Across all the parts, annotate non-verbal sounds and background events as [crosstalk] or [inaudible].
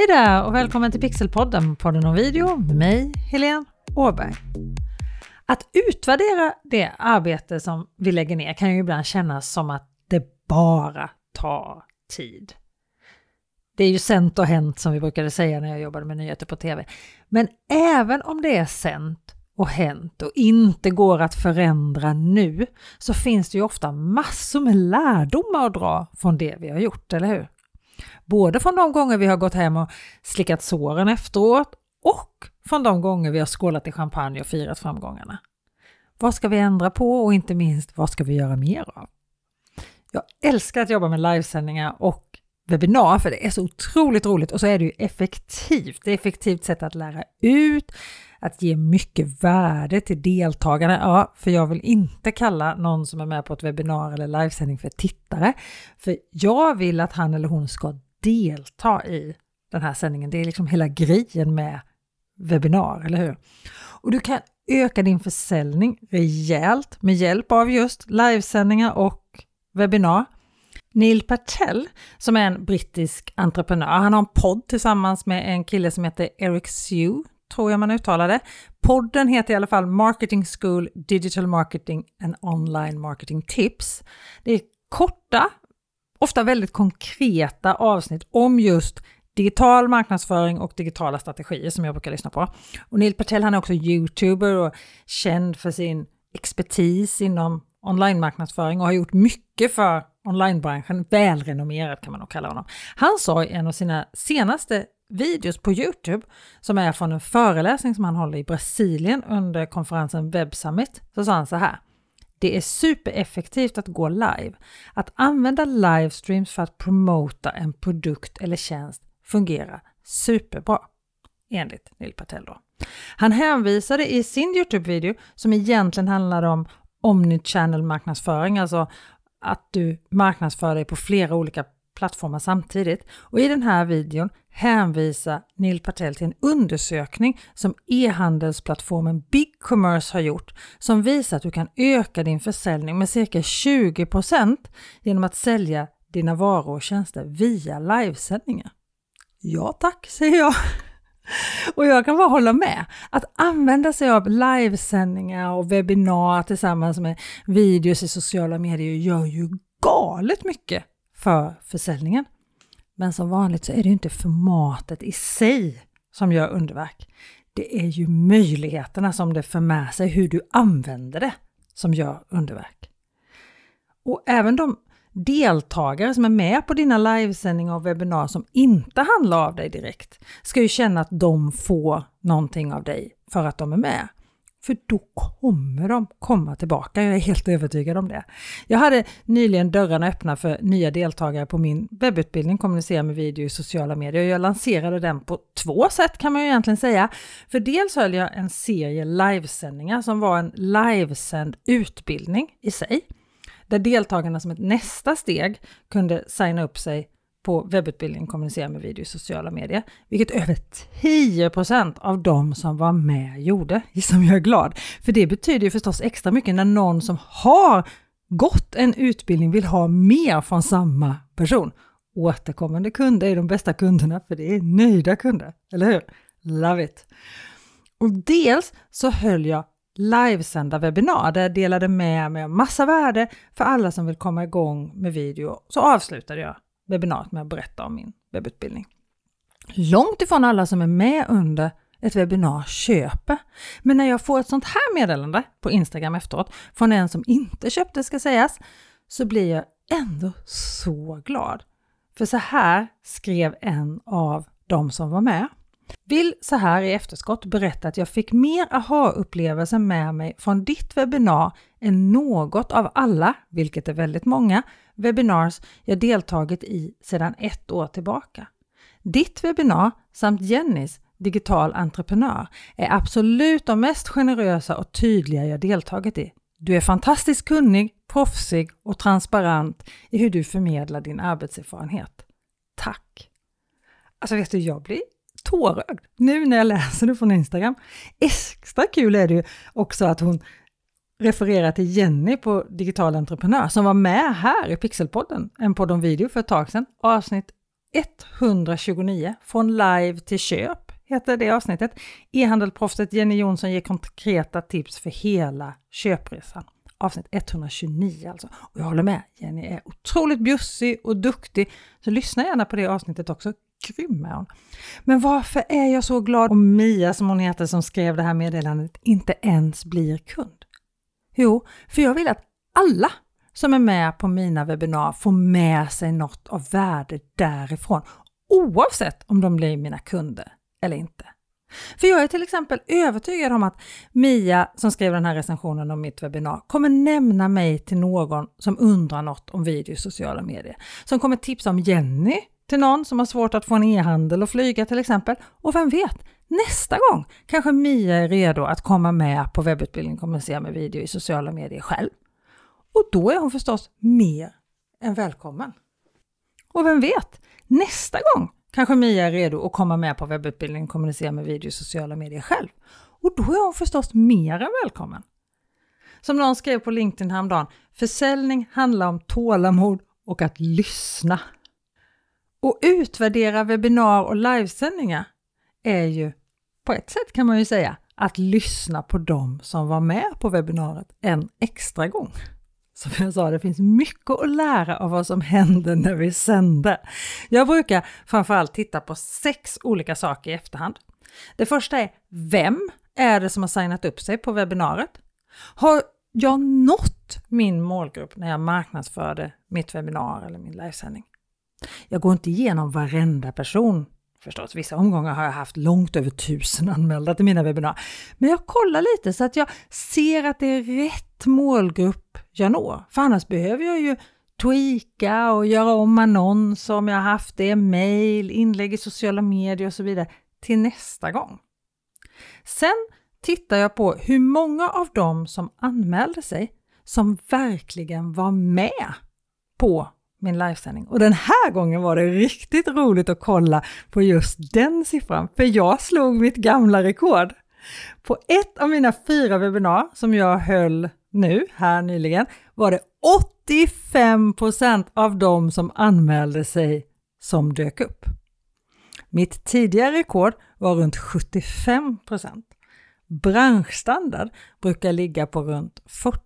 Hej där och välkommen till Pixelpodden, podden om video med mig, Helene Åberg. Att utvärdera det arbete som vi lägger ner kan ju ibland kännas som att det bara tar tid. Det är ju sent och hänt som vi brukade säga när jag jobbade med nyheter på TV. Men även om det är sent och hänt och inte går att förändra nu så finns det ju ofta massor med lärdomar att dra från det vi har gjort, eller hur? Både från de gånger vi har gått hem och slickat såren efteråt och från de gånger vi har skålat i champagne och firat framgångarna. Vad ska vi ändra på och inte minst vad ska vi göra mer av? Jag älskar att jobba med livesändningar och webbinar för det är så otroligt roligt och så är det ju effektivt. Det är ett effektivt sätt att lära ut, att ge mycket värde till deltagarna. Ja, för jag vill inte kalla någon som är med på ett webbinar eller livesändning för tittare. För jag vill att han eller hon ska delta i den här sändningen. Det är liksom hela grejen med webbinar, eller hur? Och du kan öka din försäljning rejält med hjälp av just livesändningar och webbinar. Neil Patel, som är en brittisk entreprenör, han har en podd tillsammans med en kille som heter Eric Sue, tror jag man uttalar det. Podden heter i alla fall Marketing School Digital Marketing and Online Marketing Tips. Det är korta, ofta väldigt konkreta avsnitt om just digital marknadsföring och digitala strategier som jag brukar lyssna på. Och Neil Patel han är också youtuber och känd för sin expertis inom online-marknadsföring och har gjort mycket för onlinebranschen. Välrenommerad kan man nog kalla honom. Han sa i en av sina senaste videos på Youtube som är från en föreläsning som han håller i Brasilien under konferensen Web Summit. Så sa han så här. Det är supereffektivt att gå live. Att använda livestreams för att promota en produkt eller tjänst fungerar superbra. Enligt Neil Patel då. Han hänvisade i sin Youtube-video som egentligen handlade om omnichannel marknadsföring, alltså att du marknadsför dig på flera olika plattformar samtidigt. Och i den här videon hänvisar Neil Patel till en undersökning som e-handelsplattformen BigCommerce har gjort som visar att du kan öka din försäljning med cirka 20% genom att sälja dina varor och tjänster via livesändningar. Ja tack, säger jag. [laughs] Och jag kan bara hålla med. Att använda sig av livesändningar och webbinar tillsammans med videos i sociala medier gör ju galet mycket för försäljningen. Men som vanligt så är det inte formatet i sig som gör underverk. Det är ju möjligheterna som det för med sig, hur du använder det, som gör underverk. Och även de deltagare som är med på dina livesändningar och webbinar som inte handlar av dig direkt ska ju känna att de får någonting av dig för att de är med. För då kommer de komma tillbaka, jag är helt övertygad om det. Jag hade nyligen dörrarna öppna för nya deltagare på min webbutbildning Kommunicera med video i sociala medier. Jag lanserade den på två sätt kan man ju egentligen säga. För dels höll jag en serie livesändningar som var en livesänd utbildning i sig. Där deltagarna som ett nästa steg kunde signa upp sig på webbutbildningen Kommunicera med video i sociala medier, vilket över 10% av de som var med gjorde. Som jag är glad, för det betyder ju förstås extra mycket när någon som har gått en utbildning vill ha mer från samma person. Återkommande kunder är de bästa kunderna för det är nöjda kunder, eller hur? Love it! Och dels så höll jag livesända webbinar där jag delade med mig av massa värde för alla som vill komma igång med video. Så avslutade jag webbinariet med att berätta om min webbutbildning. Långt ifrån alla som är med under ett webbinar köper. Men när jag får ett sånt här meddelande på Instagram efteråt från en som inte köpte ska sägas, så blir jag ändå så glad. För så här skrev en av de som var med. Vill så här i efterskott berätta att jag fick mer aha-upplevelser med mig från ditt webbinar än något av alla, vilket är väldigt många, webinars jag deltagit i sedan ett år tillbaka. Ditt webbinar samt Jennys Digital entreprenör är absolut de mest generösa och tydliga jag deltagit i. Du är fantastiskt kunnig, proffsig och transparent i hur du förmedlar din arbetserfarenhet. Tack! Alltså vet du, jag blir tårögd nu när jag läser det från Instagram. Extra kul är det ju också att hon refererar till Jenny på Digital Entreprenör som var med här i Pixelpodden, en podd om video för ett tag sedan, avsnitt 129 från live till köp heter det avsnittet. E-handelproffset Jenny Jonsson ger konkreta tips för hela köpresan. Avsnitt 129 alltså. Och jag håller med, Jenny är otroligt bjussig och duktig. Så lyssna gärna på det avsnittet också. Grym är hon. Men varför är jag så glad om Mia, som hon heter, som skrev det här meddelandet, inte ens blir kund? Jo, för jag vill att alla som är med på mina webbinar får med sig något av värde därifrån, oavsett om de blir mina kunder eller inte. För jag är till exempel övertygad om att Mia som skrev den här recensionen om mitt webbinar kommer nämna mig till någon som undrar något om video i sociala medier. Som kommer tipsa om Jenny till någon som har svårt att få en e-handel och flyga till exempel. Och vem vet, nästa gång kanske Mia är redo att komma med på webbutbildning kommunicera med video i sociala medier själv. Och då är hon förstås mer än välkommen. Och vem vet, nästa gång kanske Mia är redo att komma med på webbutbildning kommunicera med video i sociala medier själv. Och då är hon förstås mer än välkommen. Som någon skrev på LinkedIn häromdagen, försäljning handlar om tålamod och att lyssna. Och utvärdera webbinar och livesändningar är ju på ett sätt kan man ju säga att lyssna på dem som var med på webbinariet en extra gång. Som jag sa, det finns mycket att lära av vad som händer när vi sänder. Jag brukar framförallt titta på sex olika saker i efterhand. Det första är, vem är det som har signat upp sig på webbinariet? Har jag nått min målgrupp när jag marknadsförde mitt webbinar eller min livesändning? Jag går inte igenom varenda person förstås. Vissa omgångar har jag haft långt över tusen anmälda till mina webbinar. Men jag kollar lite så att jag ser att det är rätt målgrupp jag når. För annars behöver jag ju tweaka och göra om annons om jag har haft det, mail, inlägg i sociala medier och så vidare till nästa gång. Sen tittar jag på hur många av dem som anmälde sig som verkligen var med på min livesändning. Och den här gången var det riktigt roligt att kolla på just den siffran, för jag slog mitt gamla rekord. På ett av mina fyra webbinar som jag höll nu, här nyligen, var det 85% av dem som anmälde sig som dök upp. Mitt tidigare rekord var runt 75% Branschstandard brukar ligga på runt 40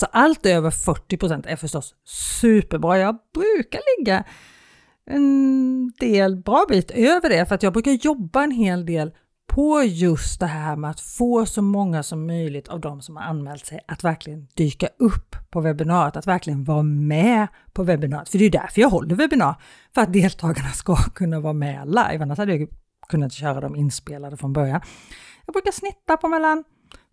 så allt över 40 procent är förstås superbra. Jag brukar ligga en del bra bit över det för att jag brukar jobba en hel del på just det här med att få så många som möjligt av de som har anmält sig att verkligen dyka upp på webbinariet, att verkligen vara med på webbinariet. För det är därför jag håller webbinar, för att deltagarna ska [laughs] kunna vara med live, annars hade jag kunnat köra dem inspelade från början. Jag brukar snitta på mellan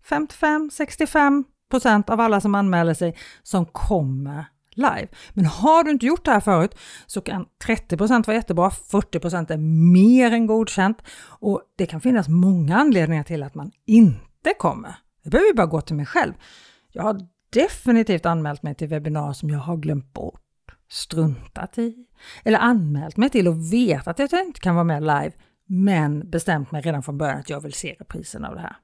55-65 procent av alla som anmäler sig som kommer live. Men har du inte gjort det här förut så kan 30 procent vara jättebra, 40 procent är mer än godkänt och det kan finnas många anledningar till att man inte kommer. Det behöver ju bara gå till mig själv. Jag har definitivt anmält mig till webbinar som jag har glömt bort, struntat i eller anmält mig till och vet att jag inte kan vara med live men bestämt mig redan från början att jag vill se reprisen av det här.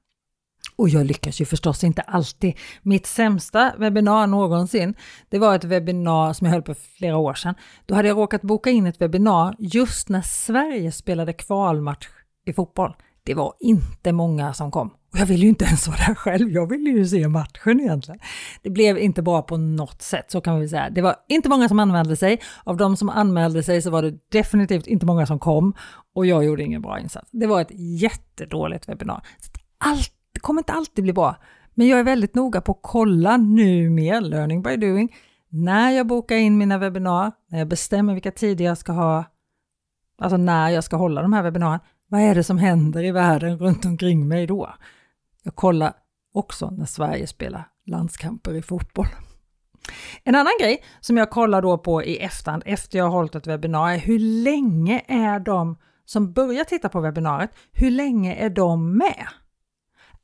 Och jag lyckas ju förstås inte alltid. Mitt sämsta webbinar någonsin, det var ett webbinar som jag höll på flera år sedan. Då hade jag råkat boka in ett webbinar just när Sverige spelade kvalmatch i fotboll. Det var inte många som kom. Och jag ville ju inte ens vara där själv, jag ville ju se matchen egentligen. Det blev inte bra på något sätt, så kan vi säga. Det var inte många som anmälde sig. Av de som anmälde sig så var det definitivt inte många som kom och jag gjorde ingen bra insats. Det var ett jättedåligt webbinar. Allt, det kommer inte alltid bli bra, men jag är väldigt noga på att kolla nu mer, learning by doing, när jag bokar in mina webbinar, när jag bestämmer vilka tider jag ska ha, alltså när jag ska hålla de här webbinarierna, vad är det som händer i världen runt omkring mig då? Jag kollar också när Sverige spelar landskamper i fotboll. En annan grej som jag kollar då på i efterhand efter jag har hållit ett webbinar är hur länge är de som börjar titta på webbinariet, hur länge är de med?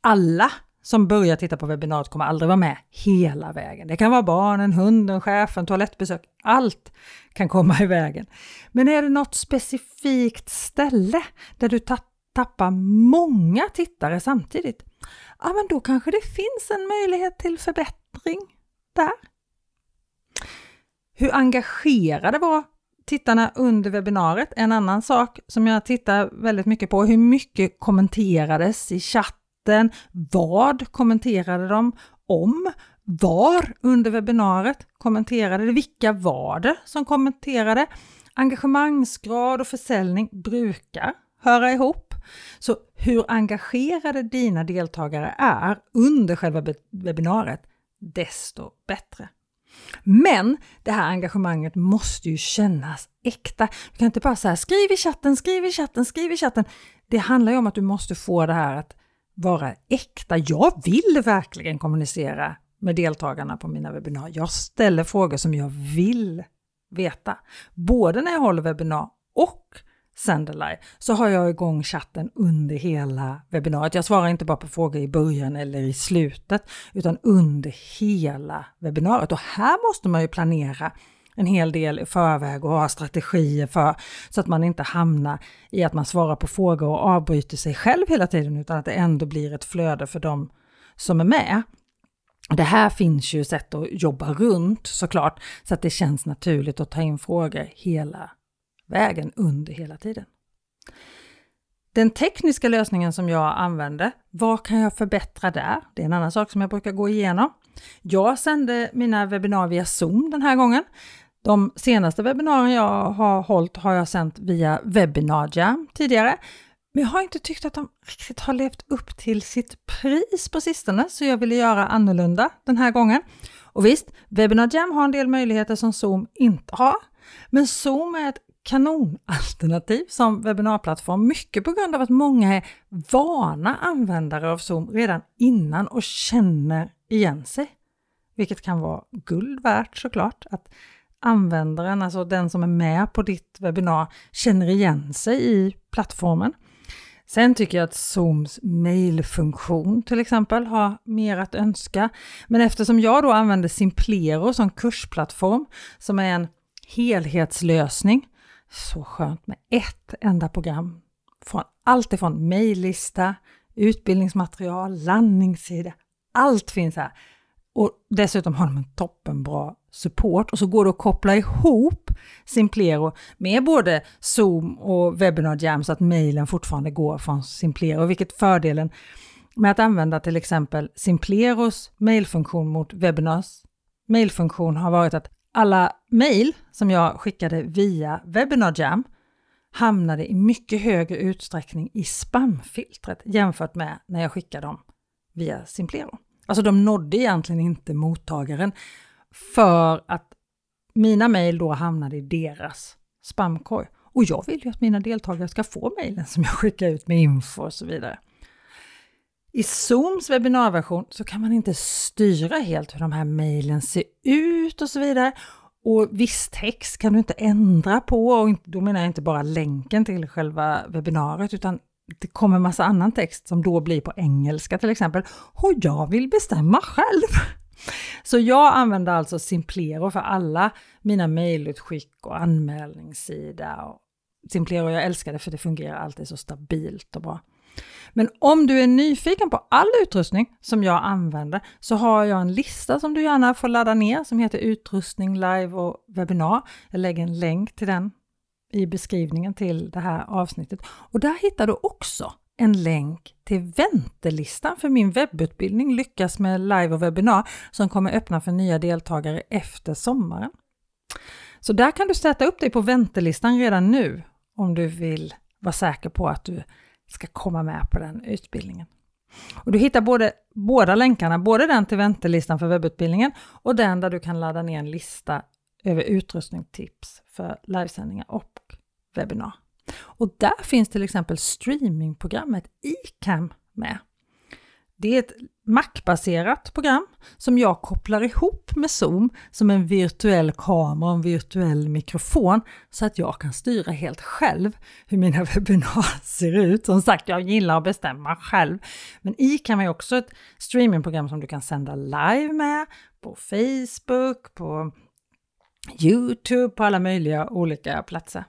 Alla som börjar titta på webbinariet kommer aldrig vara med hela vägen. Det kan vara barnen, hunden, chefen, toalettbesök, allt kan komma i vägen. Men är det något specifikt ställe där du tappar många tittare samtidigt? Ja, men då kanske det finns en möjlighet till förbättring där. Hur engagerade var tittarna under webbinariet. En annan sak som jag tittar väldigt mycket på, hur mycket kommenterades i chatt chatten? Vad kommenterade de om? Var under webbinariet kommenterade det? Vilka var det som kommenterade? Engagemangsgrad och försäljning brukar höra ihop. Så hur engagerade dina deltagare är under själva webbinariet, desto bättre. Men det här engagemanget måste ju kännas äkta. Du kan inte bara säga skriv i chatten, skriv i chatten, skriv i chatten. Det handlar ju om att du måste få det här att vara äkta. Jag vill verkligen kommunicera med deltagarna på mina webbinar. Jag ställer frågor som jag vill veta. Både när jag håller webbinar och sänder live så har jag igång chatten under hela webbinariet. Jag svarar inte bara på frågor i början eller i slutet utan under hela webbinariet. Och här måste man ju planera en hel del i förväg och ha strategier för så att man inte hamnar i att man svarar på frågor och avbryter sig själv hela tiden utan att det ändå blir ett flöde för dem som är med. Det här finns ju sätt att jobba runt såklart så att det känns naturligt att ta in frågor hela vägen under hela tiden. Den tekniska lösningen som jag använde, vad kan jag förbättra där? Det är en annan sak som jag brukar gå igenom. Jag sände mina webbinarier via Zoom den här gången. De senaste webbinarierna jag har hållit har jag sänt via Webinarjam tidigare. Men jag har inte tyckt att de riktigt har levt upp till sitt pris på sistone, så jag ville göra annorlunda den här gången. Och visst, Webinarjam har en del möjligheter som Zoom inte har. Men Zoom är ett kanonalternativ som webbinarplattform, mycket på grund av att många är vana användare av Zoom redan innan och känner igen sig. Vilket kan vara guld värt såklart, att användaren, alltså den som är med på ditt webbinar, känner igen sig i plattformen. Sen tycker jag att Zooms mailfunktion till exempel har mer att önska. Men eftersom jag då använder Simplero som kursplattform, som är en helhetslösning, så skönt med ett enda program. Från allt ifrån mejllista, utbildningsmaterial, landningssida, allt finns här. Och dessutom har de en toppenbra support och så går det att koppla ihop Simplero med både Zoom och Webinar Jam så att mejlen fortfarande går från Simplero, vilket fördelen med att använda till exempel Simpleros mejlfunktion mot Webinars mejlfunktion har varit att alla mejl som jag skickade via Webinar Jam hamnade i mycket högre utsträckning i spamfiltret jämfört med när jag skickade dem via Simplero. Alltså de nådde egentligen inte mottagaren för att mina mejl då hamnade i deras spamkorg. Och jag vill ju att mina deltagare ska få mejlen som jag skickar ut med info och så vidare. I Zooms webbinarversion så kan man inte styra helt hur de här mejlen ser ut och så vidare. Och viss text kan du inte ändra på och då menar jag inte bara länken till själva webbinariet utan det kommer massa annan text som då blir på engelska till exempel. Och jag vill bestämma själv! Så jag använder alltså Simplero för alla mina mejlutskick och anmälningssida. Simplero, jag älskar det för det fungerar alltid så stabilt och bra. Men om du är nyfiken på all utrustning som jag använder så har jag en lista som du gärna får ladda ner som heter utrustning, live och webbinar. Jag lägger en länk till den i beskrivningen till det här avsnittet. Och där hittar du också en länk till väntelistan för min webbutbildning Lyckas med live och webbinar som kommer öppna för nya deltagare efter sommaren. Så där kan du sätta upp dig på väntelistan redan nu om du vill vara säker på att du ska komma med på den utbildningen. Och du hittar både, båda länkarna, både den till väntelistan för webbutbildningen och den där du kan ladda ner en lista över utrustningstips för livesändningar och webbinar. Och där finns till exempel streamingprogrammet iCam med. Det är ett Mac-baserat program som jag kopplar ihop med Zoom som en virtuell kamera och en virtuell mikrofon så att jag kan styra helt själv hur mina [laughs] webbinar ser ut. Som sagt, jag gillar att bestämma själv. Men iCam är också ett streamingprogram som du kan sända live med på Facebook, på Youtube, på alla möjliga olika platser.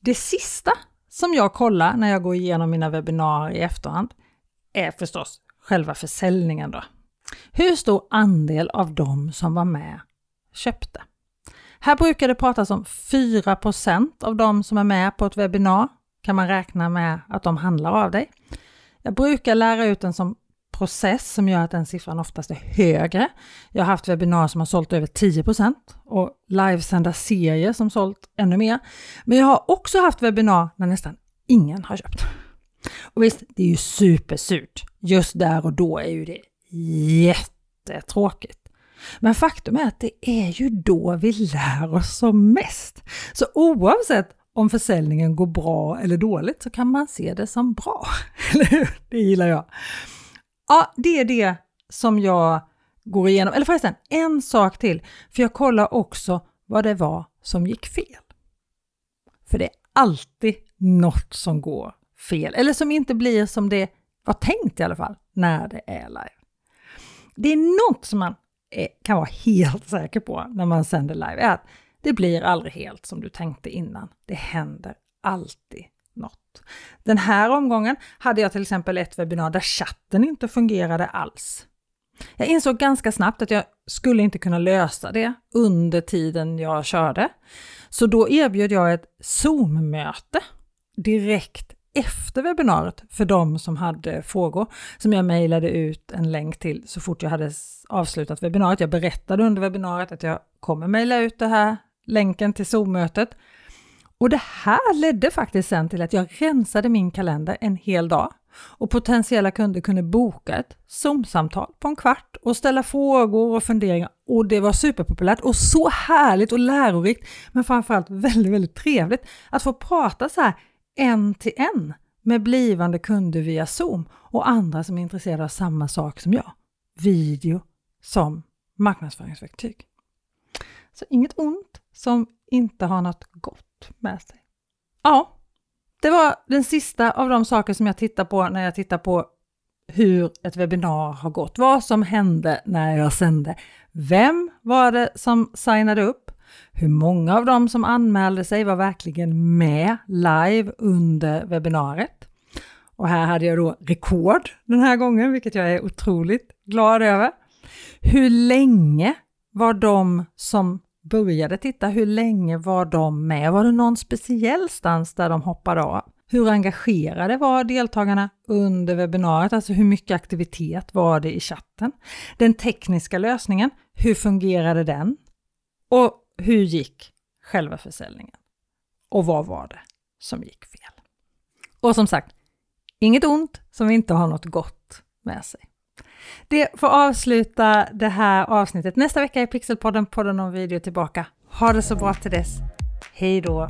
Det sista som jag kollar när jag går igenom mina webbinarier i efterhand är förstås själva försäljningen då. Hur stor andel av dem som var med köpte? Här brukar det pratas om 4% av de som är med på ett webbinar kan man räkna med att de handlar av dig. Jag brukar lära ut den som process som gör att den siffran oftast är högre. Jag har haft webbinarier som har sålt över 10% och livesända serier som sålt ännu mer. Men jag har också haft webbinar när nästan ingen har köpt. Och visst, det är ju supersurt. Just där och då är ju det jättetråkigt. Men faktum är att det är ju då vi lär oss som mest. Så oavsett om försäljningen går bra eller dåligt så kan man se det som bra. [laughs] Eller hur? Det gillar jag. Ja, det är det som jag går igenom. Eller förresten, en sak till. För jag kollar också vad det var som gick fel. För det är alltid något som går fel, eller som inte blir som det var tänkt i alla fall, när det är live. Det är något som man kan vara helt säker på när man sänder live, är att det blir aldrig helt som du tänkte innan. Det händer alltid något. Den här omgången hade jag till exempel ett webbinar där chatten inte fungerade alls. Jag insåg ganska snabbt att jag skulle inte kunna lösa det under tiden jag körde. Så då erbjöd jag ett Zoom-möte direkt efter webbinariet för de som hade frågor som jag mejlade ut en länk till så fort jag hade avslutat webbinariet. Jag berättade under webbinariet att jag kommer mejla ut det här länken till Zoom-mötet. Och det här ledde faktiskt sen till att jag rensade min kalender en hel dag och potentiella kunder kunde boka ett Zoom-samtal på en kvart och ställa frågor och funderingar. Och det var superpopulärt och så härligt och lärorikt, men framförallt väldigt, väldigt trevligt att få prata så här en till en med blivande kunder via Zoom och andra som är intresserade av samma sak som jag. Video som marknadsföringsverktyg. Så inget ont som inte har något gott med sig. Ja, det var den sista av de saker som jag tittar på när jag tittar på hur ett webbinar har gått, vad som hände när jag sände. Vem var det som signade upp? Hur många av dem som anmälde sig var verkligen med live under webbinariet? Och här hade jag då rekord den här gången, vilket jag är otroligt glad över. Hur länge var de som började titta, hur länge var de med? Var det någon speciell stans där de hoppade av? Hur engagerade var deltagarna under webbinariet? Alltså hur mycket aktivitet var det i chatten? Den tekniska lösningen, hur fungerade den? Och hur gick själva försäljningen? Och vad var det som gick fel? Och som sagt, inget ont som inte har något gott med sig. Det får avsluta det här avsnittet. Nästa vecka är Pixelpodden, podden om video tillbaka. Ha det så bra till dess. Hej då!